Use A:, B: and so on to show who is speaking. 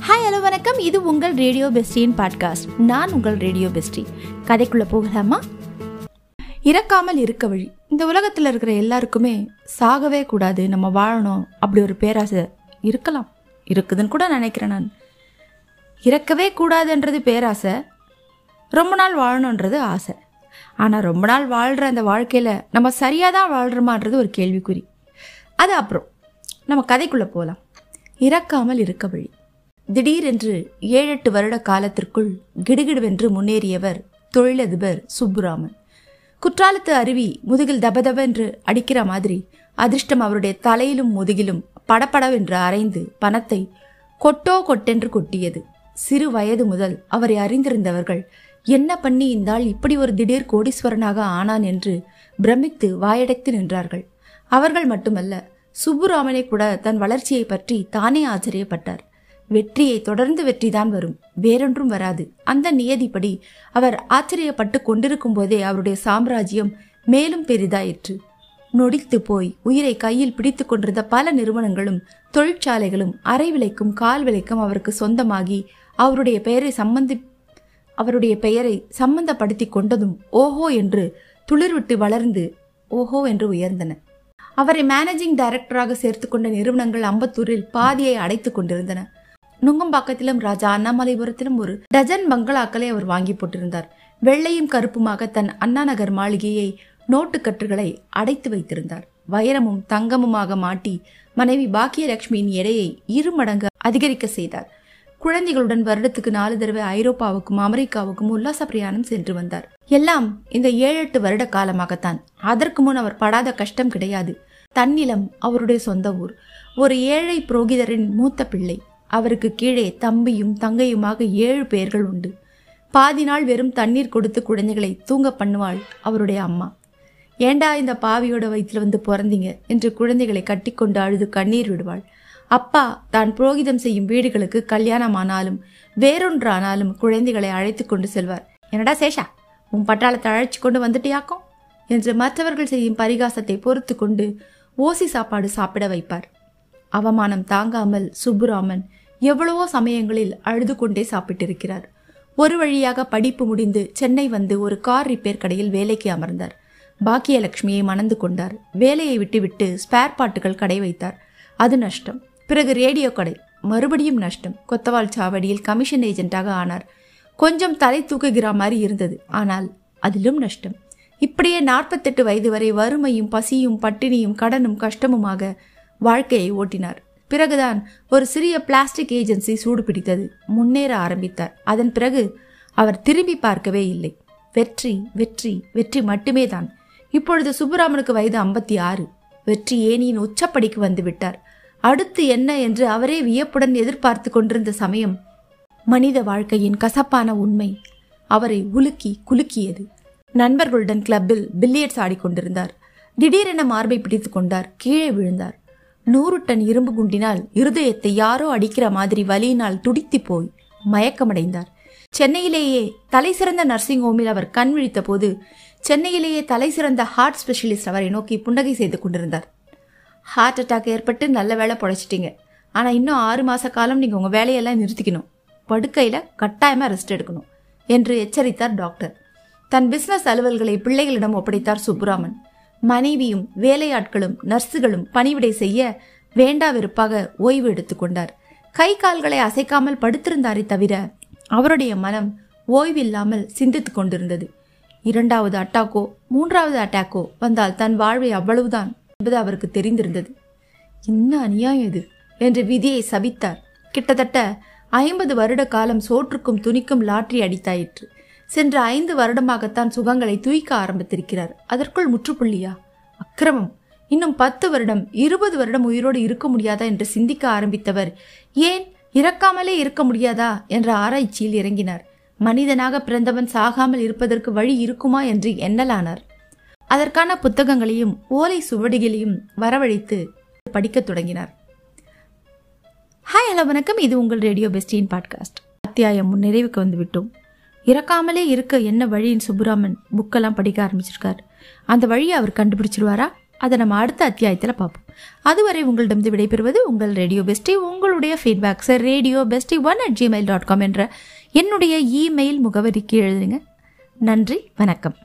A: Hi hello வணக்கம். இது உங்கள் ரேடியோ பெஸ்டியின் பாட்காஸ்ட் நான் உங்கள் ரேடியோ பெஸ்டி கதைக்குள்ளே போகலாமா? இறக்காமல் இருக்க வழி. இந்த உலகத்தில் இருக்கிற எல்லாருக்குமே சாகவே கூடாது. நம்ம வாழணும். அப்படி ஒரு பேராசை இருக்கலாம். இருக்குதுன்னு கூட நினைக்கிறேன் நான். இறக்கவே கூடாதுன்றது பேராசை. ரொம்ப நாள் வாழணுன்றது ஆசை. ஆனால் ரொம்ப நாள் வாழ்கிற அந்த வாழ்க்கையில் நம்ம சரியாக தான் வாழ்கிறோமான்றது ஒரு கேள்விக்குறி. அது அப்புறம். நம்ம கதைக்குள்ளே போகலாம் இறக்காமல் இருக்க வழி. திடீரென்று ஏழெட்டு வருட காலத்திற்குள் கிடுகிடுவென்று முன்னேறியவர் தொழிலதிபர் சுப்புராமன். குற்றாலத்து அருவி முதுகில் தபதபென்று அடிக்கிற மாதிரி அதிர்ஷ்டம் அவருடைய தலையிலும் முதுகிலும் படபடவென்று அரைந்து பணத்தை கொட்டோ கொட்டென்று கொட்டியது. சிறு வயது முதல் அவரை அறிந்திருந்தவர்கள் என்ன பண்ணி இந்த இப்படி ஒரு திடீர் கோடீஸ்வரனாக ஆனான் என்று பிரமித்து வாயடைத்து நின்றார்கள். அவர்கள் மட்டுமல்ல சுப்புராமனை கூட தன் வளர்ச்சியை பற்றி தானே ஆச்சரியப்பட்டார். வெற்றியை தொடர்ந்து வெற்றிதான் வரும். வேறொன்றும் வராது. அந்த நியதிப்படி அவர் ஆச்சரியப்பட்டு கொண்டிருக்கும் போதே அவருடைய சாம்ராஜ்யம் மேலும் பெரிதாயிற்று. நொடித்து போய் உயிரை கையில் பிடித்து கொண்டிருந்த பல நிறுவனங்களும் தொழிற்சாலைகளும் அரை விலைக்கும் கால் விலைக்கும் அவருக்கு சொந்தமாகி அவருடைய பெயரை சம்பந்தி அவருடைய பெயரை சம்பந்தப்படுத்தி கொண்டதும் ஓஹோ என்று துளிர்விட்டு வளர்ந்து ஓஹோ என்று உயர்ந்தன. அவரை மேனேஜிங் டைரக்டராக சேர்த்து கொண்ட நிறுவனங்கள் அம்பத்தூரில் பாதியை அடைத்துக் கொண்டிருந்தன. நுங்கம்பாக்கத்திலும் ராஜா அண்ணாமலைபுரத்திலும் ஒரு டஜன் பங்களாக்களை அவர் வாங்கி போட்டிருந்தார். வெள்ளையும் கருப்புமாக தன் அண்ணா நகர் மாளிகையை நோட்டுக்கட்டுகளை அடைத்து வைத்திருந்தார். வைரமும் தங்கமுமாக மாட்டி மனைவி பாக்கியலட்சுமியின் எடையை இரு மடங்கு அதிகரிக்க செய்தார். குழந்தைகளுடன் வருடத்துக்கு நாலு தடவை ஐரோப்பாவுக்கும் அமெரிக்காவுக்கும் உல்லாச பிரயாணம் சென்று வந்தார். எல்லாம் இந்த ஏழு எட்டு வருட காலமாகத்தான். அதற்கு முன் அவர் படாத கஷ்டம் கிடையாது. தன்னிலம் அவருடைய சொந்த ஊர். ஒரு ஏழை புரோகிதரின் மூத்த பிள்ளை. அவருக்கு கீழே தம்பியும் தங்கையுமாக ஏழு பேர்கள் உண்டு. பாதி நாள் வெறும் தண்ணீர் கொடுத்து குழந்தைகளை தூங்க பண்ணுவாள் அவருடைய அம்மா. ஏண்டா இந்த பாவியோட வயிற்றுல வந்து பிறந்தீங்க? என்று குழந்தைகளை கட்டிக்கொண்டு அழுது கண்ணீர் விடுவாள். அப்பா தான் புரோகிதம் செய்யும் வீடுகளுக்கு கல்யாணம் ஆனாலும் குழந்தைகளை அழைத்து கொண்டு செல்வார். என்னடா சேஷா உன் பட்டாளத்தை அழைச்சி கொண்டு வந்துட்டியாக்கும்? என்று மற்றவர்கள் செய்யும் பரிகாசத்தை பொறுத்து கொண்டு ஓசி சாப்பாடு சாப்பிட வைப்பார். அவமானம் தாங்காமல் சுப்புராமன் எவ்வளவோ சமயங்களில் அழுது கொண்டே சாப்பிட்டிருக்கிறார். ஒரு வழியாக படிப்பு முடிந்து சென்னை வந்து ஒரு கார் ரிப்பேர் கடையில் வேலைக்கு அமர்ந்தார். பாக்கியலட்சுமியை மணந்து கொண்டார். வேலையை விட்டுவிட்டு ஸ்பேர் பாட்டுகள் கடை வைத்தார். அது நஷ்டம். பிறகு ரேடியோ கடை. மறுபடியும் நஷ்டம். கொத்தவால் சாவடியில் கமிஷன் ஏஜென்ட்டாக ஆனார். கொஞ்சம் தலை தூக்குகிற மாதிரி இருந்தது. ஆனால் அதிலும் நஷ்டம். இப்படியே நாற்பத்தெட்டு வயது வரை வறுமையும் பசியும் பட்டினியும் கடனும் கஷ்டமுமாக வாழ்க்கையை ஓட்டினார். பிறகுதான் ஒரு சிறிய பிளாஸ்டிக் ஏஜென்சி சூடு பிடித்தது முன்னேற ஆரம்பித்தார். அதன் பிறகு அவர் திரும்பி பார்க்கவே இல்லை. வெற்றி வெற்றி வெற்றி மட்டுமே தான் இப்பொழுது சுப்புராமனுக்கு வயது ஐம்பத்தி ஆறு வெற்றி ஏனியின் உச்சப்படிக்கு வந்துவிட்டார். அடுத்து என்ன என்று அவரே வியப்புடன் எதிர்பார்த்து கொண்டிருந்த சமயம் மனித வாழ்க்கையின் கசப்பான உண்மை அவரை உலுக்கி குலுக்கியது. நண்பர்களுடன் கிளப்பில் பில்லியட்ஸ் ஆடிக்கொண்டிருந்தார். திடீரென மார்பை பிடித்து கொண்டார். கீழே விழுந்தார். நூறு டன் இரும்பு குண்டினால் இருதயத்தை யாரோ அடிக்கிற மாதிரி வலியினால் துடித்து போய் மயக்கமடைந்தார். சென்னையிலேயே தலை சிறந்த நர்சிங் ஹோமில் அவர் கண் விழித்த போது சென்னையிலேயே தலை சிறந்த ஹார்ட் ஸ்பெஷலிஸ்ட் அவரை நோக்கி புன்னகை செய்து கொண்டிருந்தார். ஹார்ட் அட்டாக் ஏற்பட்டு நல்ல வேலை பொழைச்சிட்டீங்க. ஆனால் இன்னும் ஆறு மாத காலம் நீங்கள் உங்கள் வேலையெல்லாம் நிறுத்திக்கணும். படுக்கையில் கட்டாயமாக ரெஸ்ட் எடுக்கணும் என்று எச்சரித்தார் டாக்டர். தன் பிஸ்னஸ் அலுவல்களை பிள்ளைகளிடம் ஒப்படைத்தார் சுப்புராமன். மனைவியும் வேலையாட்களும் நர்ஸுகளும் பணிவிடை செய்ய வேண்டா வெறுப்பாக ஓய்வு எடுத்துக்கொண்டார் கை கால்களை அசைக்காமல் படுத்திருந்தாரே தவிர அவருடைய மனம் ஓய்வில்லாமல் சிந்தித்து கொண்டிருந்தது. இரண்டாவது அட்டாக்கோ மூன்றாவது அட்டாக்கோ வந்தால் தன் வாழ்வை அவ்வளவுதான் என்பது அவருக்கு தெரிந்திருந்தது. என்ன அநியாயம் இது? என்று விதியை சபித்தார் கிட்டத்தட்ட ஐம்பது வருட காலம் சோற்றுக்கும் துணிக்கும் லாட்ரி அடித்தாயிற்று. சென்ற ஐந்து வருடமாகத்தான் சுகங்களை தூய்க்க ஆரம்பித்திருக்கிறார். அதற்குள் முற்றுப்புள்ளியா? அக்கிரமம். இன்னும் பத்து வருடம் இருபது வருடம் உயிரோடு இருக்க முடியாதா என்று சிந்திக்க ஆரம்பித்தவர். ஏன்? இறக்காமலே இருக்க முடியாதா? என்ற ஆராய்ச்சியில் இறங்கினார். மனிதனாக பிறந்தவன் சாகாமல் இருப்பதற்கு வழி இருக்குமா என்று எண்ணலானார். அதற்கான புத்தகங்களையும் ஓலை சுவடிகளையும் வரவழைத்து படிக்கத் தொடங்கினார். ஹாய் ஹலோ வணக்கம். இது உங்கள் ரேடியோ பெஸ்டின் பாட்காஸ்ட். அத்தியாயம் நிறைவுக்கு வந்துவிட்டோம். இறக்காமலே இருக்க என்ன வழின்னு சுப்புராமன் புக்கெல்லாம் படிக்க ஆரம்பிச்சிருக்கார். அந்த வழியை அவர் கண்டுபிடிச்சிருவாரா? அதை நம்ம அடுத்த அத்தியாயத்தில் பார்ப்போம். அதுவரை உங்களிடம் விடைபெறுவது உங்கள் ரேடியோ பெஸ்டி உங்களுடைய ஃபீட்பேக்ஸை radio bestie one at Gmail dot com என்ற என்னுடைய இமெயில் முகவரிக்கு எழுதுங்க. நன்றி வணக்கம்.